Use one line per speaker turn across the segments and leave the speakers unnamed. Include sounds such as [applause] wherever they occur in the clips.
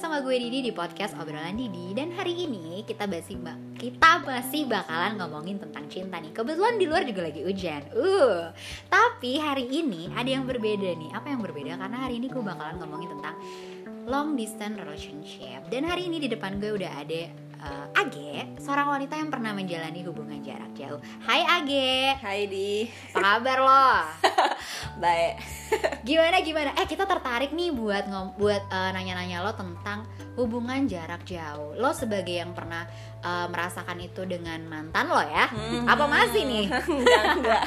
sama gue Didi di podcast obrolan Didi dan hari ini kita masih kita masih bakalan ngomongin tentang cinta nih. Kebetulan di luar juga lagi hujan. Uh. Tapi hari ini ada yang berbeda nih. Apa yang berbeda? Karena hari ini gue bakalan ngomongin tentang long distance relationship. Dan hari ini di depan gue udah ada uh, Age, seorang wanita yang pernah menjalani hubungan jarak jauh. Hai Age.
Hai Di.
Apa kabar lo? [laughs]
Baik. [laughs]
gimana gimana? Eh kita tertarik nih buat ngom buat uh, nanya-nanya lo tentang hubungan jarak jauh. Lo sebagai yang pernah uh, merasakan itu dengan mantan lo ya? Hmm. Apa masih nih? [laughs]
enggak, enggak.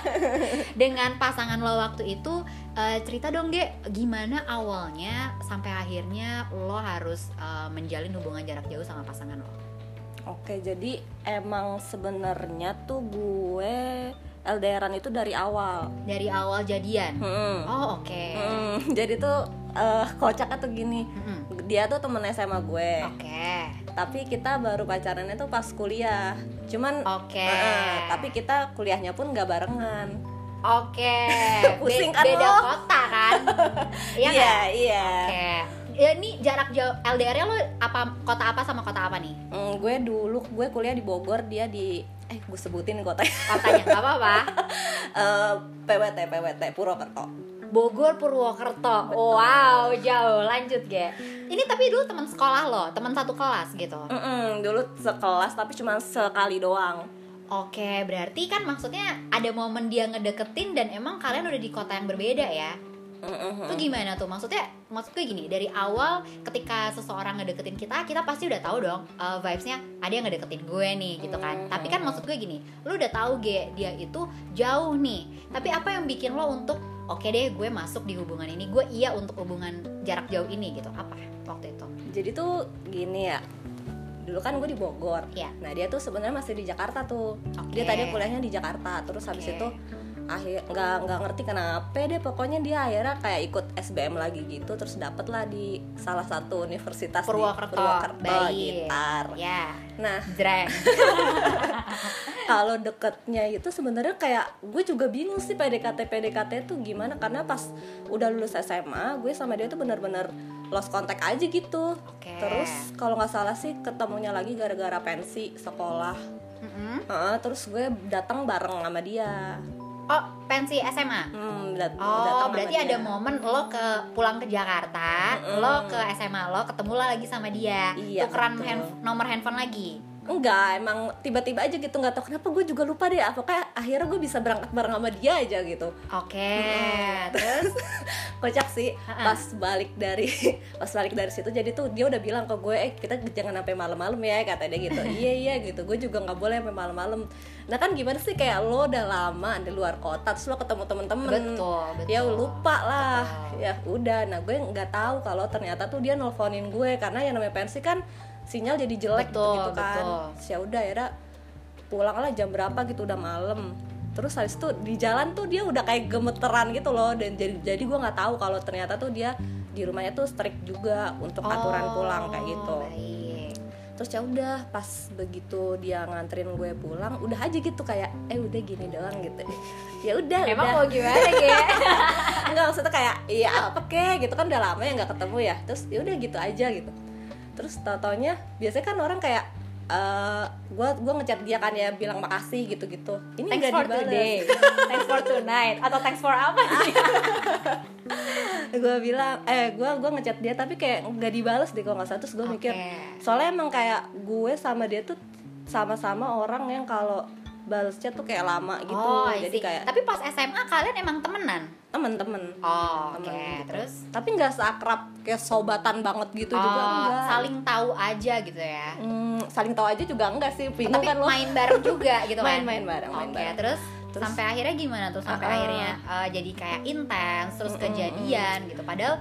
dengan pasangan lo waktu itu uh, cerita dong Ge, gimana awalnya sampai akhirnya lo harus uh, menjalin hubungan jarak jauh sama pasangan lo?
Oke, jadi emang sebenarnya tuh gue LDRan itu dari awal.
Dari awal jadian.
Hmm.
Oh, oke. Okay.
Hmm, [laughs] jadi tuh uh, kocaknya tuh gini. Hmm. Dia tuh temen SMA gue.
Oke. Okay.
Tapi kita baru pacarannya tuh pas kuliah. Cuman
Oke. Okay. Uh,
tapi kita kuliahnya pun gak barengan.
Oke. Okay. [laughs]
Pusing kan
Beda
lo?
kota kan? [laughs]
Iya, iya. iya.
Oke. Okay ya ini jarak jauh LDR-nya lo apa kota apa sama kota apa nih?
Mm, gue dulu gue kuliah di Bogor, dia di eh gue sebutin kotanya.
Kotanya nggak apa-apa. [laughs]
uh, PWT PWT Purwokerto.
Bogor Purwokerto. Wow, jauh. Lanjut, Ge. Ini tapi dulu teman sekolah lo, teman satu kelas gitu.
Mm -mm, dulu sekelas tapi cuma sekali doang.
Oke, berarti kan maksudnya ada momen dia ngedeketin dan emang kalian udah di kota yang berbeda ya? Itu gimana tuh? Maksudnya maksud gue gini, dari awal ketika seseorang ngedeketin kita, kita pasti udah tahu dong uh, vibesnya ada yang ngedeketin gue nih gitu kan. Tapi kan maksud gue gini, lu udah tahu ge dia itu jauh nih. Tapi apa yang bikin lo untuk oke okay deh gue masuk di hubungan ini, gue iya untuk hubungan jarak jauh ini gitu. Apa waktu itu?
Jadi tuh gini ya, dulu kan gue di Bogor.
Ya.
Nah dia tuh sebenarnya masih di Jakarta tuh.
Okay.
Dia tadi kuliahnya di Jakarta. Terus habis itu akhir nggak nggak ngerti kenapa deh pokoknya dia akhirnya kayak ikut SBM lagi gitu terus dapet lah di salah satu universitas
Purwokerto,
di Purwokerto.
Baik.
gitar.
Ya.
Nah [laughs] kalau deketnya itu sebenarnya kayak gue juga bingung sih PDKT PDKT tuh gimana karena pas udah lulus SMA gue sama dia tuh bener-bener lost contact aja gitu.
Okay.
terus kalau nggak salah sih ketemunya lagi gara-gara pensi sekolah.
Mm -hmm.
uh, terus gue datang bareng sama dia
Oh, pensi SMA.
Hmm, dat
oh, berarti ada momen lo ke pulang ke Jakarta, mm -hmm. lo ke SMA lo ketemu lah lagi sama dia.
Iya,
Tukeran hand nomor handphone lagi.
Enggak, emang tiba-tiba aja gitu nggak tahu kenapa gue juga lupa deh. Apakah akhirnya gue bisa berangkat bareng sama dia aja gitu.
Oke, okay. terus [laughs]
kocak sih pas balik dari [laughs] pas balik dari situ jadi tuh dia udah bilang ke gue eh kita jangan sampai malam-malam ya kata dia gitu. [laughs] iya iya gitu. Gue juga nggak boleh sampai malam-malam. Nah kan gimana sih kayak lo udah lama di luar kota terus lo ketemu temen-temen.
Betul, betul.
Ya lupa lah.
Betul.
Ya udah. Nah gue nggak tahu kalau ternyata tuh dia nelfonin gue karena yang namanya pensi kan sinyal jadi jelek
betul,
gitu, kan
betul.
ya udah ya pulang lah jam berapa gitu udah malam terus habis itu di jalan tuh dia udah kayak gemeteran gitu loh dan jadi jadi gue nggak tahu kalau ternyata tuh dia di rumahnya tuh strict juga untuk aturan
oh,
pulang kayak gitu
baik.
Terus ya udah pas begitu dia nganterin gue pulang udah aja gitu kayak eh udah gini doang gitu. Ya udah
emang
udah.
mau gimana ya [laughs]
nggak maksudnya kayak iya apa kek gitu kan udah lama ya nggak ketemu ya. Terus ya udah gitu aja gitu. Terus tau-taunya biasanya kan orang kayak uh, gua gua ngechat dia kan ya bilang makasih gitu-gitu.
Ini thanks for dibales. today. Thanks for tonight. Atau thanks for apa [laughs]
gue bilang eh gue gue ngechat dia tapi kayak nggak dibales deh kalau nggak salah. Terus gue okay. mikir soalnya emang kayak gue sama dia tuh sama-sama orang yang kalau balesnya tuh kayak lama gitu.
Oh,
jadi kayak
tapi pas SMA kalian emang temenan?
Temen-temen.
Oh oke okay.
gitu.
terus?
Tapi nggak seakrab kayak sobatan banget gitu
oh,
juga enggak.
saling tahu aja gitu ya?
Hmm, saling tahu aja juga enggak sih
bingung tapi kan main bareng juga gitu [laughs] kan?
Main-main bareng
oke okay,
bareng.
terus Terus, sampai akhirnya gimana tuh? Sampai uh, akhirnya uh, jadi kayak intens terus uh, kejadian uh, gitu. Padahal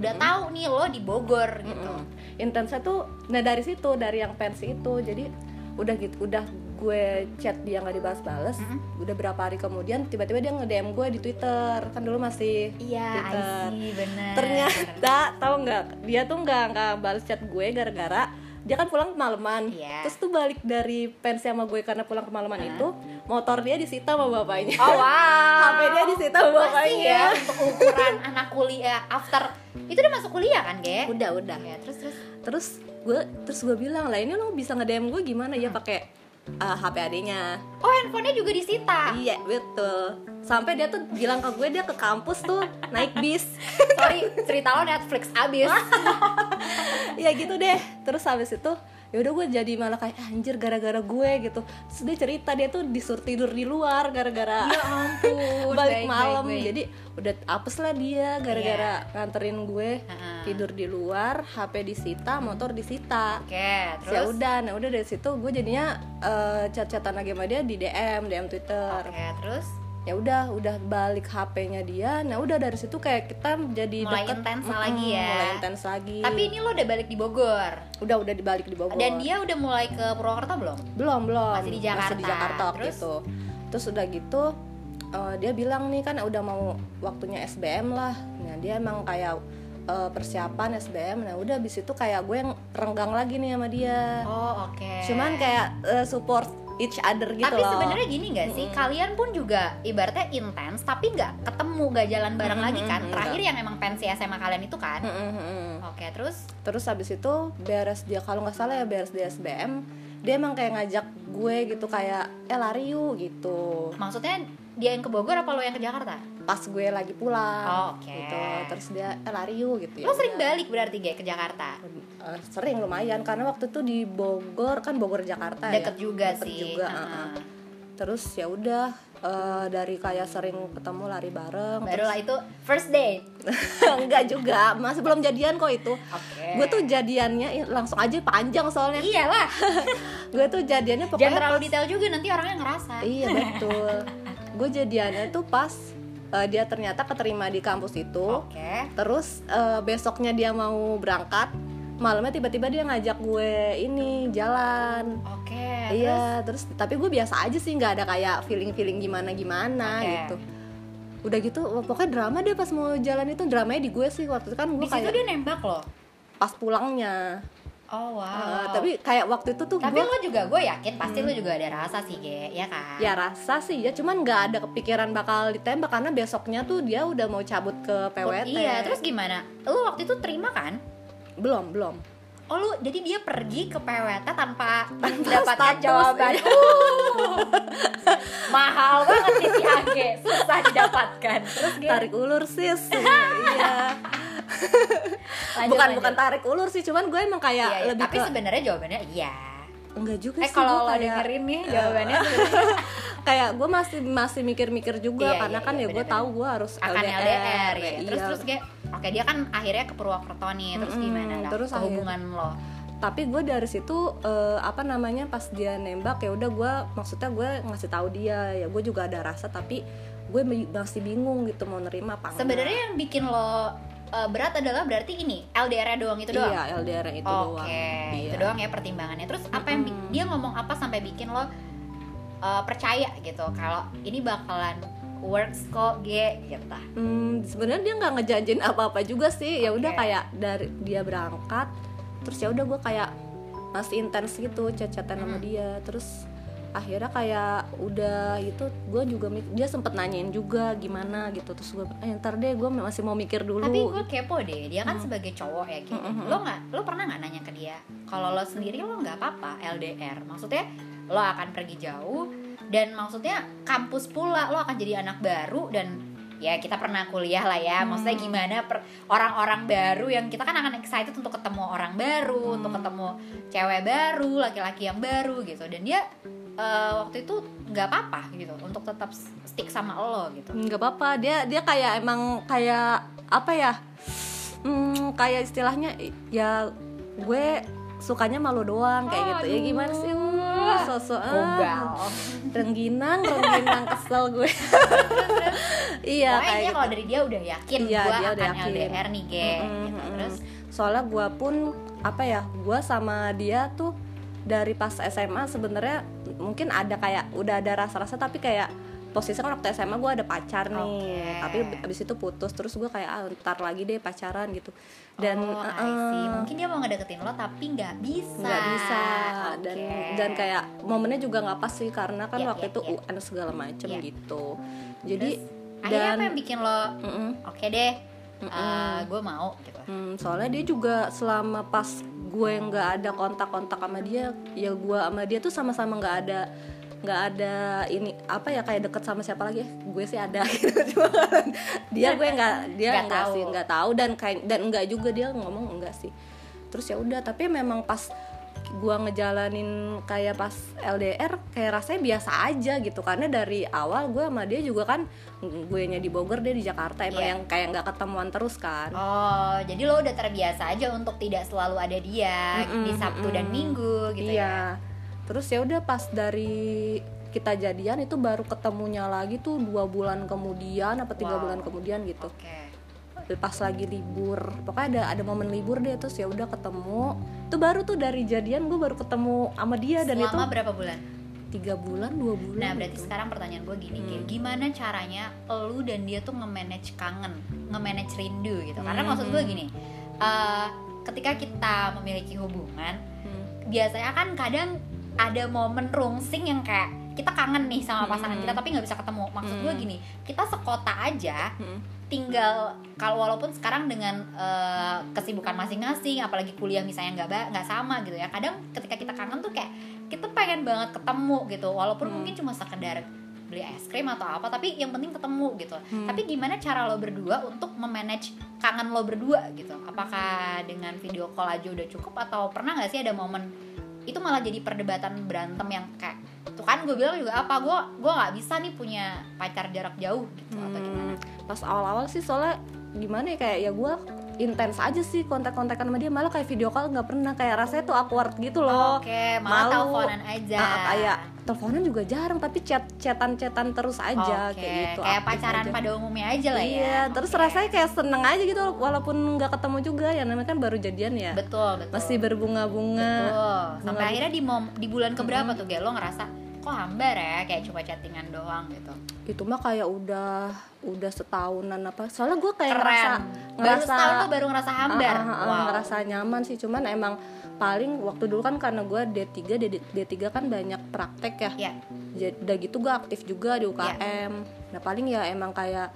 udah uh, tahu nih lo di Bogor gitu.
Uh, intensnya tuh nah dari situ dari yang pensi itu. Jadi udah gitu udah gue chat dia nggak dibalas-balas mm -hmm. udah berapa hari kemudian tiba-tiba dia nge-DM gue di Twitter. Kan dulu masih
iya
Twitter.
see, bener.
ternyata tahu nggak dia tuh nggak nggak balas chat gue gara-gara dia kan pulang kemalaman.
Yeah.
terus tuh balik dari pensi sama gue karena pulang kemalaman uh. itu motor dia disita sama bapaknya.
Oh wow. [laughs]
HP dia disita
Masih
pokoknya
ya untuk ukuran anak kuliah after. Itu udah masuk kuliah kan, Ge?
udah udah.
Ya, terus terus.
Terus gue terus gue bilang lah ini lo bisa nge DM gue gimana? Ya pakai uh, HP adanya
Oh, handphonenya juga disita.
iya betul sampai dia tuh bilang ke gue dia ke kampus tuh naik bis
Sorry, cerita lo Netflix abis. [laughs]
ya gitu deh terus habis itu ya udah gue jadi malah kayak "Ah, anjir gara-gara gue gitu terus dia cerita dia tuh disuruh tidur di luar gara-gara
ya ampun. [laughs]
balik
baik,
malam
baik, baik.
jadi udah apes lah dia gara-gara nganterin gue
Ha-ha.
tidur di luar HP disita motor disita
Oke,
ya
terus
udah nah udah dari situ gue jadinya eh, chat-chatan lagi sama dia di DM DM Twitter
Oke, terus
ya udah udah balik HP-nya dia nah udah dari situ kayak kita jadi
Mulai
deket
intens lagi ya.
mulai intens lagi
tapi ini lo udah balik di Bogor.
udah udah dibalik di Bogor
Dan dia udah mulai ke Purwokerto belum?
belum belum
Masih di Jakarta.
masih di Jakarta waktu
Terus?
itu terus udah gitu eh, dia bilang nih kan udah mau waktunya SBM lah nah dia emang kayak eh, persiapan SBM nah udah abis itu kayak gue yang renggang lagi nih sama dia
Oh, oke.
cuman kayak eh, support each other gitu
tapi
loh.
sebenarnya gini nggak sih? Kalian pun juga ibaratnya intens tapi nggak ketemu gak jalan bareng
Mm-mm,
lagi kan terakhir yang emang pensi SMA kalian itu kan?
Mm-mm, mm-mm.
oke terus?
Terus habis itu beres dia kalau nggak salah ya beres di SBM dia emang kayak ngajak gue gitu kayak eh lari yuk gitu.
Maksudnya dia yang ke Bogor apa lo yang ke Jakarta
pas gue lagi pulang
Oh, oke.
gitu. Terus dia eh lari yuk gitu
lo sering
udah.
balik berarti gak ke Jakarta?
Eh, sering lumayan. Karena waktu itu di Bogor kan Bogor Jakarta
deket
ya
juga
Deket
sih.
juga
Heeh.
uh-uh. terus ya udah eh, dari kayak sering ketemu lari bareng
barulah itu first date.
Terus- [laughs] enggak juga. Masih belum jadian kok itu.
Oke.
Gue tuh jadiannya langsung aja panjang soalnya.
Iyalah [laughs]
gue tuh jadiannya
jangan
pokoknya
terlalu detail juga nanti orangnya ngerasa.
Iya betul. [laughs] gue jadiannya tuh pas eh, dia ternyata keterima di kampus itu.
oke
Terus eh, besoknya dia mau berangkat, malamnya tiba-tiba dia ngajak gue ini jalan.
oke
Iya, terus tapi gue biasa aja sih nggak ada kayak feeling-feeling gimana gimana
Oke.
gitu. Udah gitu, pokoknya drama deh pas mau jalan itu dramanya di gue sih waktu itu kan gue
di situ
kayak
dia nembak lo
pas pulangnya.
Oh wow
Eh, tapi kayak waktu itu tuh
Tapi
gue
lo juga gue yakin pasti lo juga ada rasa sih, Ge, ya kan?
ya rasa sih ya cuman nggak ada kepikiran bakal ditembak karena besoknya tuh dia udah mau cabut ke PWT
Iya, terus gimana? Lo waktu itu terima kan?
belum belum
Oh lu jadi dia pergi ke PWT tanpa, [laughs]
Tanpa
mendapatkan
status,
jawaban.
iya.
Uh, mahal banget nih si Age, susah didapatkan. Terus
tarik ulur sis [laughs] iya
lanjut,
bukan
lanjut.
bukan tarik ulur sih cuman gue emang kayak
Iya, iya.
lebih
Tapi
ke
sebenarnya jawabannya iya.
enggak juga
Eh
sih
kalau lo
kayak
dengerin nih jawabannya sebenarnya [laughs]
kayak gue masih masih mikir-mikir juga
Iya,
karena
iya,
kan
iya,
ya gue tahu gue harus
akan
LDR,
LDR, ya.
iya.
Terus terus Ge, oke dia kan akhirnya ke Purwokerto nih. Terus
Mm-mm,
gimana? Dap?
terus
hubungan lo?
tapi gue dari situ eh, apa namanya pas dia nembak ya udah gue maksudnya gue ngasih tahu dia ya gue juga ada rasa tapi gue masih bingung gitu mau nerima apa.
Sebenarnya yang bikin lo uh, berat adalah berarti ini LDR doang itu doang.
iya LDR itu
Oke,
doang Iya.
itu doang ya pertimbangannya. Terus apa yang dia ngomong apa sampai bikin lo uh, percaya gitu kalau ini bakalan works kok G gitu.
Hmm, sebenarnya dia nggak ngejanjin apa-apa juga sih. Ya udah
Oke.
kayak dari dia berangkat, terus ya udah gue kayak masih intens gitu chat-chatan sama
Hmm.
dia. Terus akhirnya kayak udah itu gue juga dia sempet nanyain juga gimana gitu terus gue eh, ntar deh gue masih mau mikir dulu
Tapi gue kepo deh, dia kan sebagai cowok ya gitu.
Mm-mm.
Lo nggak, lo pernah nggak nanya ke dia? Kalau lo sendiri lo nggak apa-apa LDR. Maksudnya lo akan pergi jauh dan maksudnya kampus pula lo akan jadi anak baru dan ya kita pernah kuliah lah ya. Maksudnya gimana per- orang-orang baru yang kita kan akan excited untuk ketemu orang baru, untuk ketemu cewek baru, laki-laki yang baru gitu. Dan dia eh, waktu itu nggak apa-apa gitu untuk tetap stick sama lo gitu.
nggak apa-apa dia dia kayak emang kayak apa ya hmm, kayak istilahnya ya gue sukanya malu doang kayak gitu ya gimana sih Wah, sosok ah, rengginang rengginang kesel gue [laughs] iya
Pokoknya
kayak gitu.
kalau dari dia udah yakin
Iya,
gue akan
udah yakin.
LDR nih ge
Mm-mm,
gitu.
mm-mm.
Terus
soalnya gue pun apa ya gue sama dia tuh dari pas SMA sebenarnya mungkin ada kayak udah ada rasa-rasa tapi kayak posisinya kan waktu SMA gue ada pacar nih
Oke.
tapi abis itu putus terus gue kayak ah, ntar lagi deh pacaran gitu dan
oh, see. mungkin dia mau ngedeketin lo tapi nggak bisa.
nggak bisa dan
Oke.
dan kayak momennya juga nggak pas sih karena kan
Iya,
waktu
iya,
itu
iya.
UN segala macem
Iya.
gitu jadi
akhirnya
Dan-
apa yang bikin lo
Mm-mm.
oke deh gue mau gitu.
Hmm, soalnya dia juga selama pas gue nggak ada kontak-kontak sama dia, ya gue sama dia tuh sama-sama nggak ada nggak ada ini apa ya kayak deket sama siapa lagi ya? Gue sih ada [laughs] gitu. Cuma dia gue nggak dia
Nggak tahu.
sih nggak tahu dan kayak dan nggak juga dia ngomong enggak sih. Terus ya udah tapi memang pas gue ngejalanin kayak pas LDR kayak rasanya biasa aja gitu karena dari awal gue sama dia juga kan gue nya di Bogor dia di Jakarta emang
Iya.
yang kayak nggak ketemuan terus kan
Oh, jadi lo udah terbiasa aja untuk tidak selalu ada dia
Mm-mm,
di Sabtu dan
mm-mm.
Minggu gitu ya.
iya. Terus ya udah pas dari kita jadian itu baru ketemunya lagi tuh dua bulan kemudian apa tiga
Wow.
bulan kemudian gitu.
Oke.
Pas lagi libur, pokoknya ada ada momen libur deh terus ya udah ketemu. Itu baru tuh dari jadian gue baru ketemu sama dia dan itu
Selama berapa bulan?
tiga bulan dua bulan.
Nah, berarti
gitu.
sekarang pertanyaan gue gini,
Hmm.
Ki. gimana caranya lu dan dia tuh nge-manage kangen, nge-manage rindu gitu? Karena
Hmm.
maksud gue gini, eh, ketika kita memiliki hubungan,
Hmm.
biasanya kan kadang ada momen rungsing yang kayak kita kangen nih sama pasangan
Hmm.
kita tapi nggak bisa ketemu. Maksud gue
Hmm.
gini, kita sekota aja,
Hmm.
tinggal kalau walaupun sekarang dengan eh, kesibukan masing-masing apalagi kuliah misalnya nggak nggak sama gitu ya kadang ketika kita kangen tuh kayak kita pengen banget ketemu gitu walaupun
Hmm.
mungkin cuma sekedar beli es krim atau apa tapi yang penting ketemu gitu
Hmm.
tapi gimana cara lo berdua untuk memanage kangen lo berdua gitu apakah dengan video call aja udah cukup atau pernah nggak sih ada momen itu malah jadi perdebatan berantem yang kayak kan gue bilang juga apa gue gue nggak bisa nih punya pacar jarak jauh gitu atau gimana
Hmm, pas awal-awal sih soalnya gimana ya kayak ya gue intens aja sih kontak-kontakan sama dia malah kayak video call nggak pernah kayak rasanya tuh awkward gitu loh
Oke, malah
malu.
teleponan aja.
Ah, kayak teleponan juga jarang tapi chat chatan chatan terus aja
Oke,
kayak gitu
kayak pacaran
aja.
pada umumnya aja lah ya.
iya terus
Oke.
rasanya kayak seneng aja gitu walaupun nggak ketemu juga ya namanya kan baru jadian ya
betul, betul.
masih berbunga-bunga
betul. Sampai
Bunga-
akhirnya di mom- di bulan keberapa tuh Gel lo ngerasa kok hambar ya kayak cuma chattingan doang gitu.
itu mah kayak udah udah setahunan apa soalnya gue kayak
Keren.
ngerasa
baru
ngerasa
setahun tuh baru ngerasa hambar.
Ah, ah, ah,
wow.
ngerasa nyaman sih cuman emang paling waktu dulu kan karena gue D3 D, D3 kan banyak praktek ya
Ya,
jadi udah gitu gue aktif juga di UKM nah paling ya emang kayak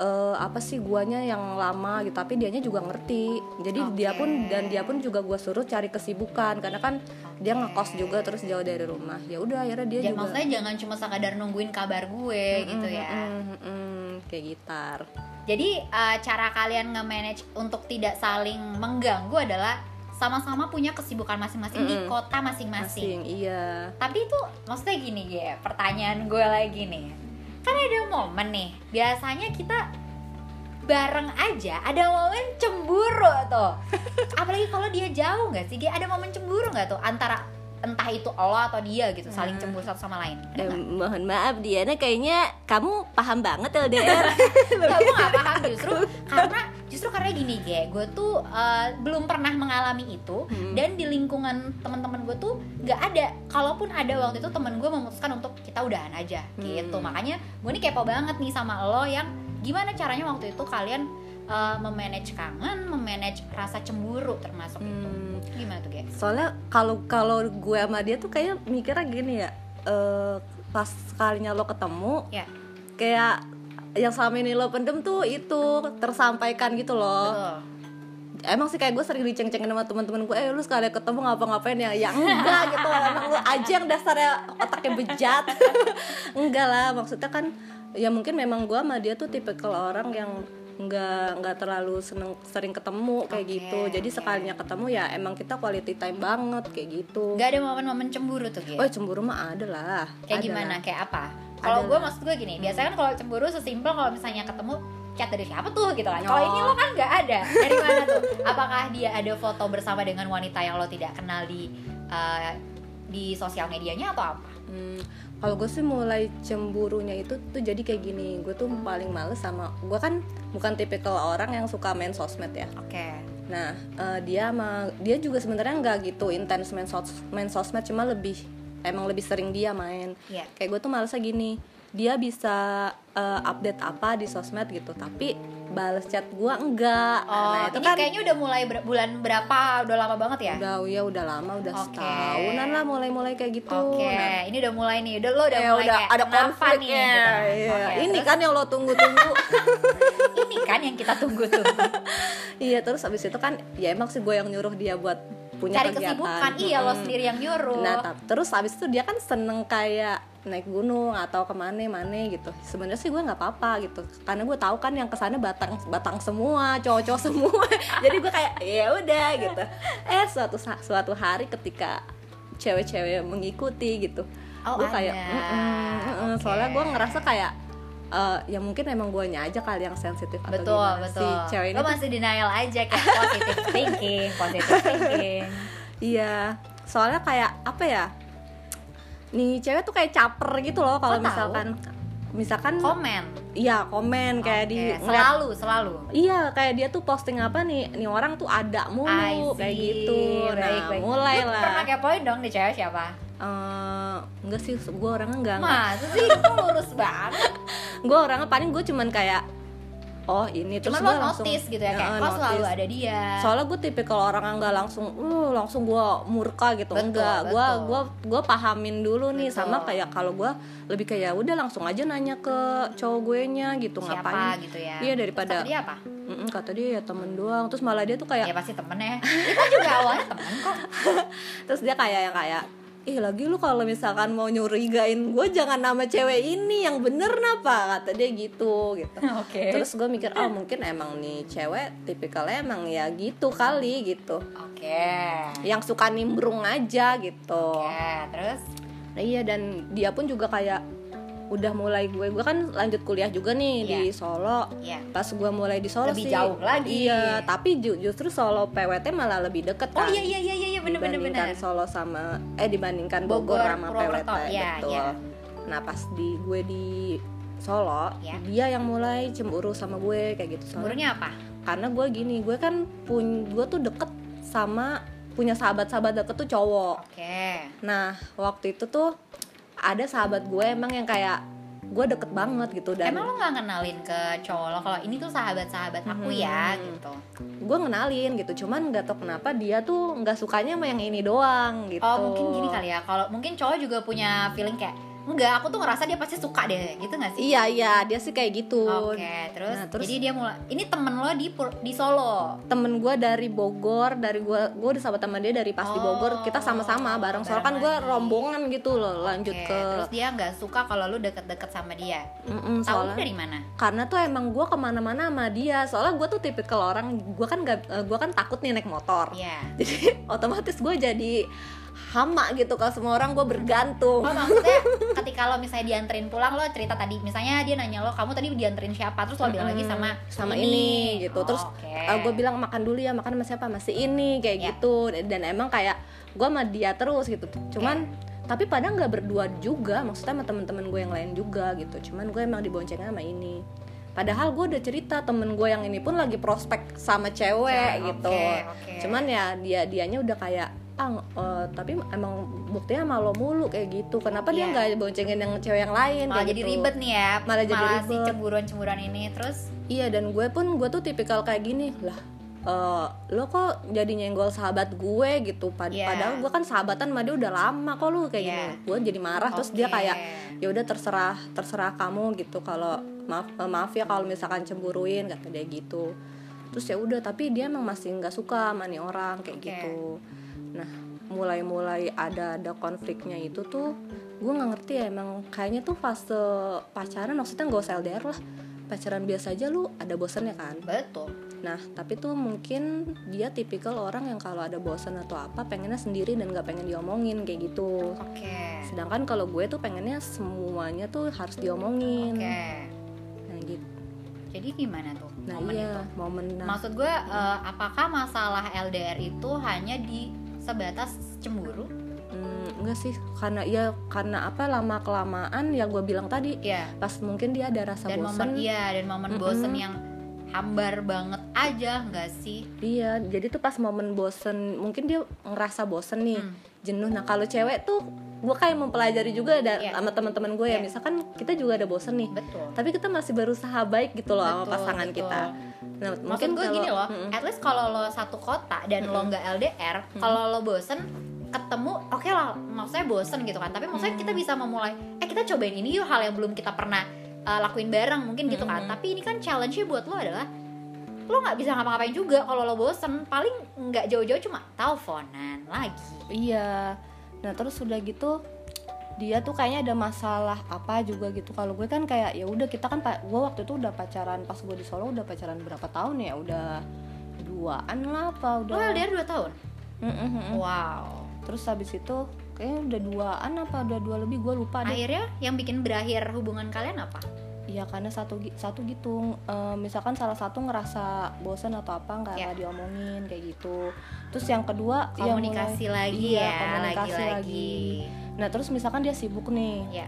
eh, apa sih guanya yang lama gitu tapi dianya juga ngerti jadi dia
Oke.
pun dan dia pun juga gue suruh cari kesibukan karena kan dia ngekos juga terus jauh dari rumah ya udah akhirnya dia
jangan
juga
maksudnya jangan cuma sekadar nungguin kabar gue gitu ya.
Mm, mm, mm, kayak gitar
Jadi eh, cara kalian nge-manage untuk tidak saling mengganggu adalah sama-sama punya kesibukan masing-masing di
Mm-mm.
kota masing-masing.
masing iya
Tapi itu maksudnya gini ya, pertanyaan gue lagi nih. Kan ada momen nih, biasanya kita bareng aja ada momen cemburu tuh. [laughs] Apalagi kalau dia jauh nggak sih? Dia ada momen cemburu nggak tuh antara entah itu lo atau dia gitu, saling
Hmm.
cemburu satu sama lain. Nggak?
mohon maaf Diana kayaknya kamu paham banget LDR
Enggak, gue [laughs] gak paham justru karena justru karena gini gue gue tuh eh, belum pernah mengalami itu
Hmm.
dan di lingkungan teman-teman gue tuh nggak ada kalaupun ada waktu itu temen gue memutuskan untuk kita udahan aja gitu
Hmm.
makanya gue nih kepo banget nih sama lo yang gimana caranya waktu itu kalian eh, memanage kangen memanage rasa cemburu termasuk itu.
Hmm,
gimana tuh guys
soalnya kalau kalau gue sama dia tuh kayak mikirnya gini ya eh, pas sekalinya lo ketemu
ya.
kayak yang selama ini lo pendem tuh itu tersampaikan gitu loh.
Betul.
Emang sih kayak gue sering diceng-cengin sama teman-teman gue eh lu sekali ketemu ngapa-ngapain ya? Ya enggak gitu emang lu aja yang dasarnya otaknya bejat. [laughs] Enggak lah maksudnya kan ya mungkin memang gue sama dia tuh tipikal orang yang nggak nggak terlalu seneng sering ketemu kayak
Oke,
gitu. Jadi
oke.
sekalinya ketemu ya emang kita quality time banget kayak gitu.
Nggak ada momen-momen cemburu tuh guys
oh cemburu mah ada lah.
Kayak
Ada
gimana?
lah.
kayak apa? Kalau gue maksud gue gini biasanya kan kalau cemburu sesimpel kalau misalnya ketemu chat dari siapa tuh gitu kan? Kalau
Oh.
ini lo kan nggak ada. Dari mana tuh? Apakah dia ada foto bersama dengan wanita yang lo tidak kenal di eh, di sosial medianya atau apa?
Hmm, kalau gue sih mulai cemburunya itu tuh jadi kayak gini gue tuh paling males sama gue kan bukan tipikal orang yang suka main sosmed ya.
Oke.
Nah eh, dia sama dia juga sebenarnya nggak gitu intens main sos main sosmed cuma lebih emang lebih sering dia main.
Iya.
kayak gue tuh malesnya gini dia bisa eh, update apa di sosmed gitu tapi balas chat gue enggak
Oh,
nah itu
ini
kan
kayaknya udah mulai ber- bulan berapa? Udah lama banget ya?
udah ya udah lama udah
Oke.
setahunan lah mulai-mulai kayak gitu
Oke,
Nah,
ini udah mulai nih. Udah lo udah
ya
mulai
udah
kayak
ada konflik
nih
ya
gitu.
iya.
Oke,
ini
terus
kan yang lo tunggu-tunggu [laughs]
ini kan yang kita tunggu-tunggu. [laughs]
iya terus abis itu kan ya emang sih gue yang nyuruh dia buat punya
Cari
kegiatan
kesibukan. Iya, lo sendiri yang nyuruh.
Nah, terus abis itu dia kan seneng kayak naik gunung atau ke mana mana gitu. Sebenarnya sih gue nggak apa-apa gitu, karena gue tahu kan yang ke sana batang batang semua, cowok-cowok semua. [laughs] Jadi gue kayak ya udah gitu. Eh suatu suatu hari ketika cewek-cewek mengikuti gitu,
Oh,
gue kayak. "Mm-mm, mm-mm."
Oke.
soalnya gue ngerasa kayak eh, ya mungkin emang gue aja kali yang sensitif atau
betul,
gimana
betul.
sih cewek ini
lo
tuh-
masih denial aja kayak positive thinking, positive thinking. [laughs]
Iya, soalnya kayak apa ya? Nih cewek tuh kayak caper gitu loh kalau
tahu?
misalkan misalkan
Komen.
iya komen kayak di
Oke,
ngeliat-
selalu, selalu.
Iya, kayak dia tuh posting apa nih, nih orang tuh ada mulu kayak gitu.
Baik,
nah,
baik.
mulai
Lu
lah.
Pernah kepoin dong di cewek siapa?
Eh, enggak sih, gue orangnya enggak, enggak.
Masa sih lu lurus banget.
Gue orangnya paling gue cuman kayak oh ini terus
Cuma lo
langsung
notice gitu ya kayak
Heeh,
kok selalu ada dia.
soalnya gue tipikal orang yang nggak langsung uh langsung gue murka gitu
Betul,
enggak gue gua gua pahamin dulu nih
Betul.
sama kayak kalau gue lebih kayak udah langsung aja nanya ke cowok gue nya gitu
siapa
ngapain
gitu ya.
iya daripada
Terus kata dia apa?
"Mm-mm," kata dia ya temen doang terus malah dia tuh
Ya
kayak
pasti temen ya. Kita juga awalnya temen kok. [laughs]
terus dia kayak yang kayak ih lagi lu kalau misalkan mau nyurigain gue jangan nama cewek ini yang bener napa kata dia gitu gitu [laughs]
Oke.
terus gue mikir oh mungkin emang nih cewek tipikalnya emang ya gitu kali gitu
Oke.
yang suka nimbrung aja gitu.
Oke, terus
Nah, iya dan dia pun juga kayak udah mulai gue gue kan lanjut kuliah juga nih di
Iya.
Solo.
ya.
Pas gue mulai di Solo
Lebih
sih
jauh lagi.
Iya, tapi ju- justru Solo PWT malah lebih deket
Oh
kan.
iya iya iya iya iya, bener bener
dibandingkan
bener.
Solo sama eh dibandingkan Bogor,
Bogor,
sama
Purwokerto.
PWT
Iya,
betul.
iya.
Nah, pas di gue di Solo,
Iya.
dia yang mulai cemburu sama gue kayak gitu. Soalnya-
Cemburunya apa?
karena gue gini gue kan pun gue tuh deket sama punya sahabat-sahabat deket tuh cowok
Oke.
nah waktu itu tuh ada sahabat gue emang yang kayak gue deket banget gitu dan
Emang lo nggak kenalin ke cowok lo kalau ini tuh sahabat-sahabat aku ya
Hmm.
gitu.
gue ngenalin gitu cuman nggak tau kenapa dia tuh nggak sukanya sama yang ini doang gitu
Oh mungkin gini kali ya. Kalau mungkin cowok juga punya feeling kayak enggak, aku tuh ngerasa dia pasti suka deh, gitu gak sih?
iya iya dia sih kayak gitu
Oke, terus,
Nah, terus-
jadi dia mulai ini temen lo di di Solo.
temen gue dari Bogor dari gue gue udah sahabat sama dia dari pas di Bogor kita sama-sama bareng soalnya kan gue rombongan gitu loh lanjut
Oke,
ke
terus dia nggak suka kalau lu deket-deket sama dia.
Mm-mm,
Tahu
soalnya
dari mana?
karena tuh emang gue ke mana-mana sama dia soalnya gue tuh tipikal orang gue kan gak gue kan takut nih naik motor
Iya. [laughs]
jadi otomatis gue jadi hama gitu kalau semua orang gue bergantung.
Oh maksudnya ketika lo misalnya dianterin pulang lo cerita tadi misalnya dia nanya lo kamu tadi dianterin siapa? Terus lo bilang lagi sama
sama ini, gitu.
Oh,
terus
oke.
gue bilang makan dulu ya makan sama siapa? Masih ini kayak
Ya.
gitu. Dan emang kayak gue sama dia terus gitu. Cuman tapi padahal nggak berdua juga maksudnya sama temen-temen gue yang lain juga gitu. Cuman gue emang diboncengnya sama ini. Padahal gue udah cerita temen gue yang ini pun lagi prospek sama cewek
Oke,
gitu.
oke.
cuman ya dia dianya udah kayak ah eh, tapi emang buktinya sama lo mulu kayak gitu kenapa dia
Iya.
nggak boncengin yang cewek yang lain
malah
kayak
jadi
gitu.
ribet nih ya
Malah jadi
si
ribet.
cemburuan-cemburuan ini terus
Iya dan gue pun gue tuh tipikal kayak gini lah. eh, lo kok jadi nyenggol sahabat gue gitu Pad-
Iya.
padahal gue kan sahabatan sama dia udah lama kok lu kayak
Iya.
gini gue jadi marah terus dia kayak ya udah terserah terserah kamu gitu kalau maaf eh, maaf ya kalau misalkan cemburuin kata dia gitu terus ya udah tapi dia emang masih nggak suka sama nih orang kayak
Oke.
gitu nah mulai-mulai ada ada konfliknya itu tuh gue nggak ngerti ya emang kayaknya tuh fase pacaran maksudnya nggak usah LDR lah. Pacaran biasa aja lu ada bosannya kan?
Betul.
Nah tapi tuh mungkin dia tipikal orang yang kalau ada bosan atau apa pengennya sendiri dan nggak pengen diomongin kayak gitu.
Oke.
Sedangkan kalau gue tuh pengennya semuanya tuh harus diomongin.
Oke.
Nah gitu.
Jadi gimana tuh
nah
momen
iya
itu?
momen nah,
maksud gue eh, apakah masalah LDR itu hanya di sebatas cemburu
hmm, enggak sih karena ya karena apa lama kelamaan ya gue bilang tadi
ya
pas mungkin dia ada rasa
dan
bosan
momen iya dan momen
Mm-mm.
bosen yang hambar banget aja nggak sih
Iya, jadi tuh pas momen bosen, mungkin dia ngerasa bosen nih,
Hmm.
jenuh. Nah kalau cewek tuh gue kayak mempelajari juga ada
Iya.
sama teman-teman gue ya
Iya.
misalkan kita juga ada bosen nih
betul
tapi kita masih berusaha baik gitu loh sama
Betul,
pasangan
betul.
kita nah
Maksud gue
kalau-
gini loh,
Mm-mm.
at least kalau lo satu kota dan lo nggak LDR, kalau lo bosen ketemu, oke lah, maksudnya bosen gitu kan. Tapi maksudnya kita bisa memulai, eh kita cobain ini yuk hal yang belum kita pernah uh, lakuin bareng mungkin gitu kan. Tapi ini kan challenge-nya buat lo adalah lo nggak bisa ngapa-ngapain juga kalau lo bosen. Paling nggak jauh-jauh cuma teleponan lagi.
Iya. Nah terus udah gitu dia tuh kayaknya ada masalah apa juga gitu. Kalau gue kan kayak ya udah kita kan pak, gue waktu itu udah pacaran pas gue di Solo udah pacaran berapa tahun ya? Udah duaan lah apa udah?
Lo LDR 2 tahun?
Mm-mm-mm.
Wow.
Terus habis itu kayaknya udah duaan apa udah dua lebih gue lupa deh.
Akhirnya yang bikin berakhir hubungan kalian apa?
Iya karena satu satu gitu. Eh, misalkan salah satu ngerasa bosan atau apa nggak nggak diomongin kayak gitu. Terus yang kedua ya mulai-
Komunikasi lagi
iya,
ya,
komunikasi
lagi-lagi.
lagi. Nah terus misalkan dia sibuk nih,
Ya.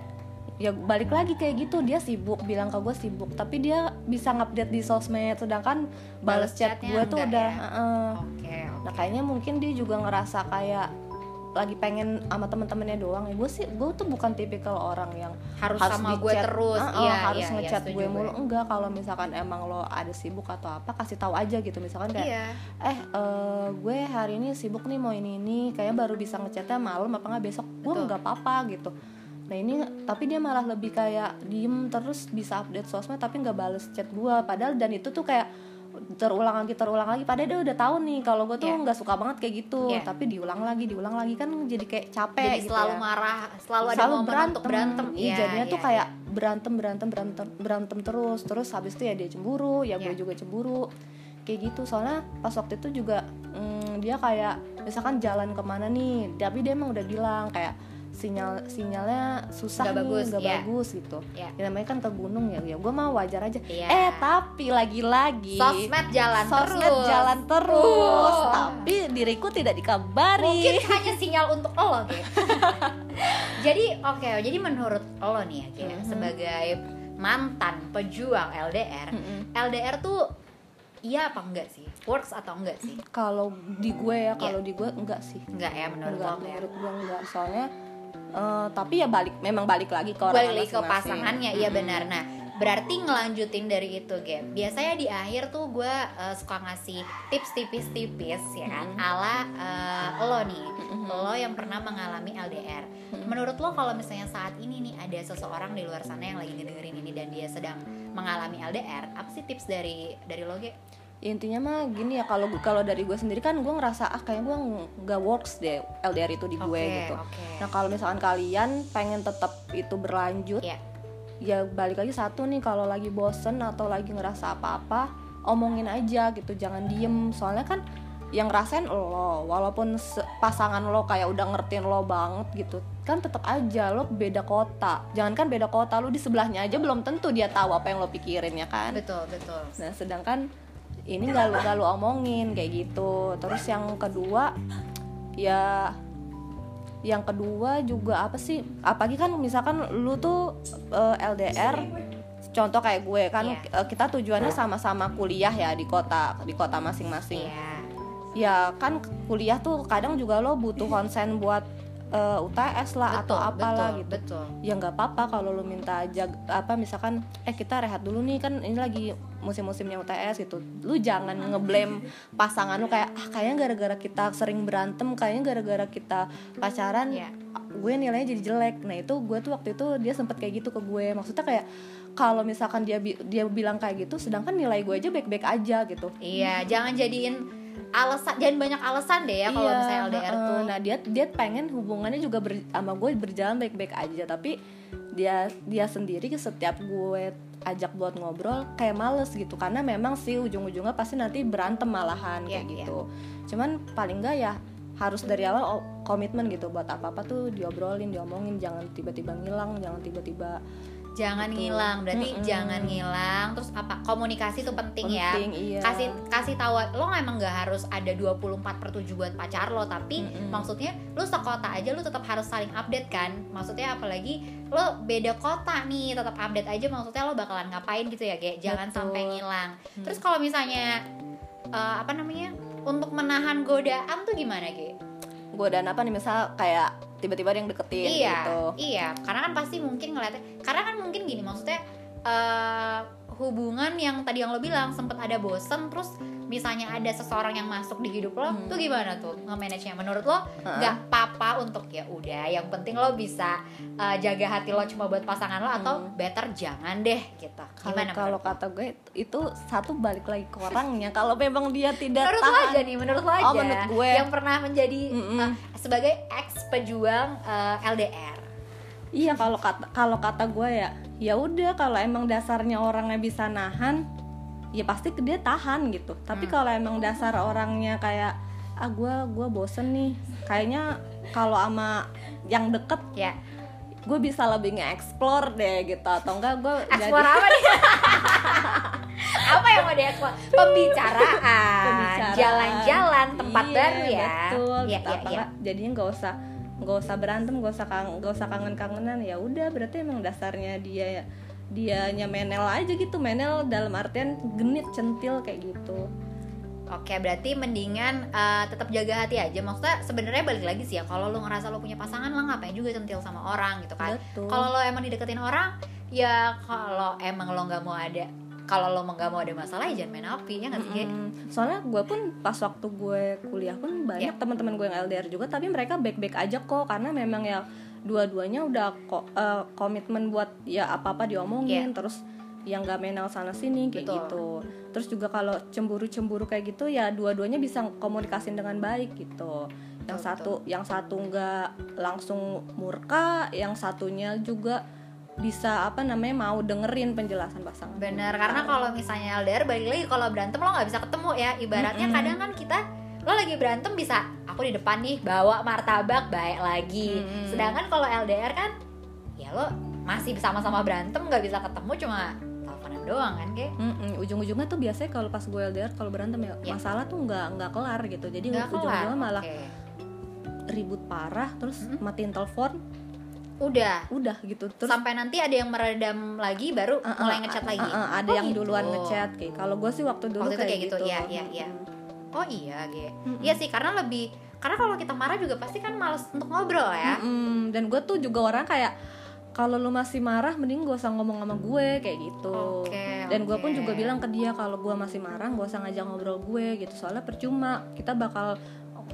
ya balik lagi kayak gitu dia sibuk bilang ke gue sibuk, tapi dia bisa ngupdate di sosmed, sedangkan balas chat gue tuh udah,
ya?
heeh.
Oke.
nah kayaknya mungkin dia juga ngerasa kayak lagi pengen sama temen-temennya doang ya. Gue sih gue tuh bukan tipikal orang yang
harus, sama
di
gue terus.
Heeh,
iya
harus
iya, iya,
ngechat
setuju
gue mulu. enggak kalau misalkan emang lo ada sibuk atau apa kasih tahu aja gitu. Misalkan kayak
iya.
Eh eh, gue hari ini sibuk nih mau ini ini. Kayaknya baru bisa ngechatnya malam apa nggak besok. Gue nggak apa-apa gitu. Nah ini tapi dia malah lebih kayak diem terus bisa update sosmed tapi nggak bales chat gue padahal dan itu tuh kayak terulang lagi terulang lagi. Padahal dia udah tahu nih kalau gue tuh
Iya.
nggak suka banget kayak gitu.
Iya.
tapi diulang lagi diulang lagi. Kan jadi kayak capek
jadi
gitu
selalu
ya.
marah selalu ada momen untuk berantem.
Iya,
Iya,
jadinya tuh
iya,
kayak berantem berantem berantem berantem terus. Terus habis itu ya dia cemburu ya gue
Iya.
juga cemburu. Kayak gitu. Soalnya pas waktu itu juga mm, dia kayak misalkan jalan ke mana nih tapi dia emang udah bilang kayak sinyal sinyalnya susah nih
bagus,
nggak
iya.
bagus gitu.
Iya.
ya namanya kan ke gunung ya ya. Gue mau wajar aja.
Iya.
eh tapi lagi-lagi
sosmed jalan
sosmed
terus.
jalan terus.
Uh.
tapi diriku tidak dikabari.
Mungkin [laughs] hanya sinyal untuk lo gitu [laughs] jadi oke jadi menurut lo nih ya Ki,
Mhm.
sebagai mantan pejuang LDR
Mm-mm.
LDR tuh iya apa enggak sih? Works atau enggak sih?
Kalau di gue ya kalau di gue enggak sih.
Enggak ya menurut
enggak
lo ya
menurut gue enggak. Soalnya eh, tapi ya balik memang balik lagi ke orang
balik lagi ke
masing-masing.
pasangannya iya
Mm-mm.
benar nah berarti ngelanjutin dari itu Gap biasanya di akhir tuh gue eh, suka ngasih tips tipis-tipis ya kan ala eh, lo nih lo yang pernah mengalami LDR menurut lo kalau misalnya saat ini nih ada seseorang di luar sana yang lagi ngedengerin ini dan dia sedang mengalami LDR apa sih tips dari dari lo Ge?
Ya, intinya mah gini ya kalau kalau dari gue sendiri kan gue ngerasa ah kayak gue nggak works deh LDR itu di gue
Oke,
gitu.
oke.
nah kalau misalkan kalian pengen tetap itu berlanjut
Iya.
ya balik lagi satu nih kalau lagi bosen atau lagi ngerasa apa-apa omongin aja gitu jangan diem. Soalnya kan yang ngerasain lo walaupun pasangan lo kayak udah ngertiin lo banget gitu kan tetap aja lo beda kota. Jangan kan beda kota lo di sebelahnya aja belum tentu dia tahu apa yang lo pikirin ya kan?
Betul betul.
Nah, sedangkan ini gak lu, gak lu omongin kayak gitu. Terus yang kedua ya yang kedua juga apa sih? Apalagi kan misalkan lu tuh eh, LDR contoh kayak gue kan
Iya.
eh, kita tujuannya sama-sama kuliah ya di kota di kota masing-masing.
iya
Ya kan kuliah tuh kadang juga lo butuh konsen buat eh, UTS lah atau apalah
betul,
gitu.
betul.
Ya nggak apa-apa kalau lu minta aja apa misalkan eh kita rehat dulu nih kan ini lagi musim-musimnya UTS gitu. Lu jangan ngeblame pasangan lu kayak ah kayaknya gara-gara kita sering berantem kayaknya gara-gara kita pacaran
Iya.
gue nilainya jadi jelek. Nah itu gue tuh waktu itu dia sempet kayak gitu ke gue. Maksudnya kayak kalau misalkan dia dia bilang kayak gitu sedangkan nilai gue aja baik-baik aja gitu.
Iya, jangan jadiin alasan, jangan banyak alasan deh ya kalau
Iya,
misalnya LDR
heeh.
tuh.
Nah dia dia pengen hubungannya juga ber- sama gue berjalan baik-baik aja, tapi dia dia sendiri setiap gue ajak buat ngobrol kayak males gitu karena memang sih ujung-ujungnya pasti nanti berantem malahan
Iya,
kayak
iya.
gitu. Cuman paling enggak ya harus dari awal komitmen gitu buat apa-apa tuh diobrolin, diomongin, jangan tiba-tiba ngilang, jangan tiba-tiba
Jangan
Gitu.
ngilang, berarti
Mm-mm.
jangan ngilang. Terus apa? Komunikasi itu penting, ya.
penting iya.
Kasih kasih tahu lo emang nggak harus ada 24 per 7 buat pacar lo, tapi
Mm-mm.
maksudnya lo sekota aja lo tetap harus saling update kan. Maksudnya apalagi lo beda kota nih, tetap update aja maksudnya lo bakalan ngapain gitu ya, kayak jangan
Betul.
sampai ngilang. Terus kalau misalnya eh, apa namanya? Untuk menahan godaan tuh gimana, Ge?
godaan apa nih misal kayak tiba-tiba ada yang deketin
iya
gitu.
iya. Karena kan pasti mungkin ngeliatnya karena kan mungkin gini maksudnya eh, hubungan yang tadi yang lo bilang sempet ada bosen terus misalnya ada seseorang yang masuk di hidup lo
Hmm.
tuh gimana tuh nge-manage nya menurut lo nggak apa-apa untuk ya udah yang penting lo bisa eh, jaga hati lo cuma buat pasangan lo atau better jangan deh gitu
Hmm. kalau
gimana
kalau
lo?
kata gue itu satu balik lagi ke orangnya kalau memang dia tidak
menurut lo
tahan
aja nih menurut lo aja
Oh, menurut gue.
yang pernah menjadi
Mm-mm.
eh, sebagai ex pejuang eh, LDR
Iya kalau kata kalau kata gue ya ya udah kalau emang dasarnya orangnya bisa nahan ya pasti dia tahan gitu. Tapi
Hmm.
kalau emang dasar orangnya kayak ah gue gue bosen nih kayaknya kalau sama yang deket
ya
gue bisa lebih nge-explore deh gitu atau enggak gue
Eksplor apa nih? [laughs] apa yang mau dieksplor? Pembicaraan,
Pembicaraan.
jalan-jalan, tempat
Iya,
baru ya.
betul
Iya,
gitu. Apa
iya.
enggak, jadinya nggak usah nggak usah berantem nggak usah nggak usah kangen kangenan ya udah berarti emang dasarnya dia dianya menel aja gitu menel dalam artian genit centil kayak gitu
Oke, berarti mendingan eh, tetap jaga hati aja. Maksudnya sebenarnya balik lagi sih ya. Kalau lo ngerasa lo punya pasangan, lo ngapain juga centil sama orang gitu kan? Kalau lo emang dideketin orang, ya kalau emang lo nggak mau ada, kalau lo nggak mau ada masalah, ya jangan main api ya nggak sih? Ge?
Mm-mm. soalnya gue pun pas waktu gue kuliah pun banyak
Iya.
teman-teman gue yang LDR juga tapi mereka baik-baik aja kok karena memang ya dua-duanya udah kok eh, komitmen buat ya apa-apa diomongin
Iya.
terus yang gak menal sana sini kayak
Betul.
gitu terus juga kalau cemburu-cemburu kayak gitu ya dua-duanya bisa komunikasin dengan baik gitu yang
Betul,
satu yang satu nggak langsung murka yang satunya juga bisa apa namanya mau dengerin penjelasan pasangan
Bener, karena kalau misalnya LDR balik lagi kalau berantem lo nggak bisa ketemu ya. Ibaratnya
Mm-mm.
kadang kan kita lo lagi berantem bisa aku di depan nih bawa martabak baik lagi.
Mm-mm.
Sedangkan kalau LDR kan ya lo masih sama-sama berantem nggak bisa ketemu cuma teleponan doang kan kayak
Mm-mm, ujung-ujungnya tuh biasanya kalau pas gue LDR kalau berantem ya
Ya.
masalah tuh nggak nggak kelar gitu jadi ujung-ujungnya malah
Oke.
ribut parah terus
Mm-mm.
matiin telepon
Udah.
udah gitu terus
sampai nanti ada yang meredam lagi baru
uh, uh,
mulai ngechat
uh,
lagi.
uh, uh, ada
Oh,
yang
gitu.
duluan ngechat kayak kalau gue sih waktu dulu
Waktu
kayak,
kayak gitu,
gitu,
iya, iya, iya. Oh iya, Ge.
Mm-mm.
Iya sih karena lebih karena kalau kita marah juga pasti kan males untuk ngobrol ya.
Mm-mm. dan gue tuh juga orang kayak kalau lu masih marah mending gak usah ngomong sama gue kayak gitu
Oke,
dan gue pun juga bilang ke dia kalau gue masih marah gak usah ngajak ngobrol gue gitu soalnya percuma kita bakal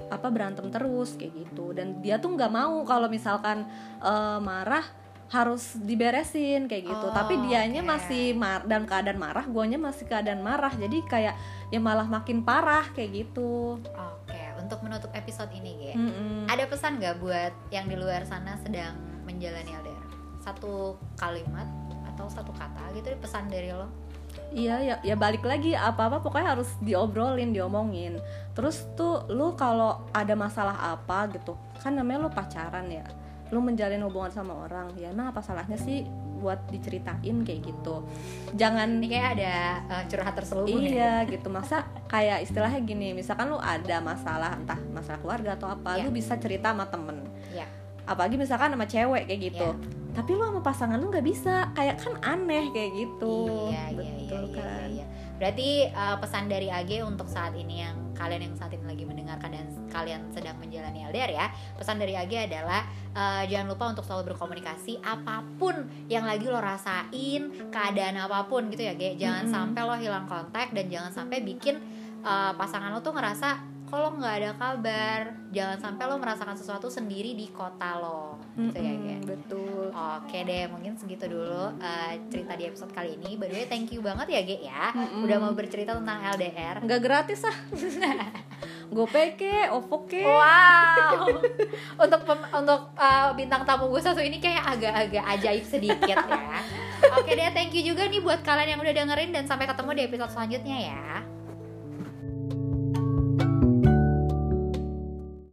apa berantem terus kayak gitu dan dia tuh nggak mau kalau misalkan eh, marah harus diberesin kayak gitu
Oh,
tapi dianya
oke.
masih mar dan keadaan marah guanya masih keadaan marah jadi kayak ya malah makin parah kayak gitu
Oke, untuk menutup episode ini, Ge.
Mm-mm.
Ada pesan nggak buat yang di luar sana sedang menjalani LDR? Satu kalimat atau satu kata gitu pesan dari lo?
Iya ya ya balik lagi apa-apa pokoknya harus diobrolin, diomongin. Terus tuh lu kalau ada masalah apa gitu, kan namanya lu pacaran ya. Lu menjalin hubungan sama orang, ya emang apa salahnya sih buat diceritain kayak gitu. Jangan
Ini kayak ada eh, curhat terselubung ya.
Iya gitu masa kayak istilahnya gini misalkan lu ada masalah entah masalah keluarga atau apa
Iya.
lu bisa cerita sama temen
Iya.
apalagi misalkan sama cewek kayak gitu
Iya.
Tapi lu sama pasangan lu nggak bisa kayak kan aneh kayak gitu
Iya, iya,
betul
iya, iya,
kan
iya. Berarti eh, pesan dari AG untuk saat ini yang kalian yang saat ini lagi mendengarkan dan kalian sedang menjalani LDR ya. Pesan dari AG adalah eh, jangan lupa untuk selalu berkomunikasi apa pun yang lagi lo rasain, keadaan apa pun gitu ya, Ge. Jangan
Mm-mm.
sampai lo hilang kontak dan jangan sampai bikin eh, pasangan lo tuh ngerasa kalau nggak ada kabar. Jangan sampai lo merasakan sesuatu sendiri di kota lo. Gitu ya, Ge.
Mm-mm, betul
Oke deh, mungkin segitu dulu uh, cerita di episode kali ini. By the way, thank you banget ya, Ge ya.
Mm-mm.
Udah mau bercerita tentang LDR.
nggak gratis ah [laughs] GoPay ke OVO ke
Wow. [laughs] untuk pem- untuk uh, bintang tamu gue satu ini kayak agak-agak ajaib sedikit ya. [laughs] Oke deh, thank you juga nih buat kalian yang udah dengerin dan sampai ketemu di episode selanjutnya ya.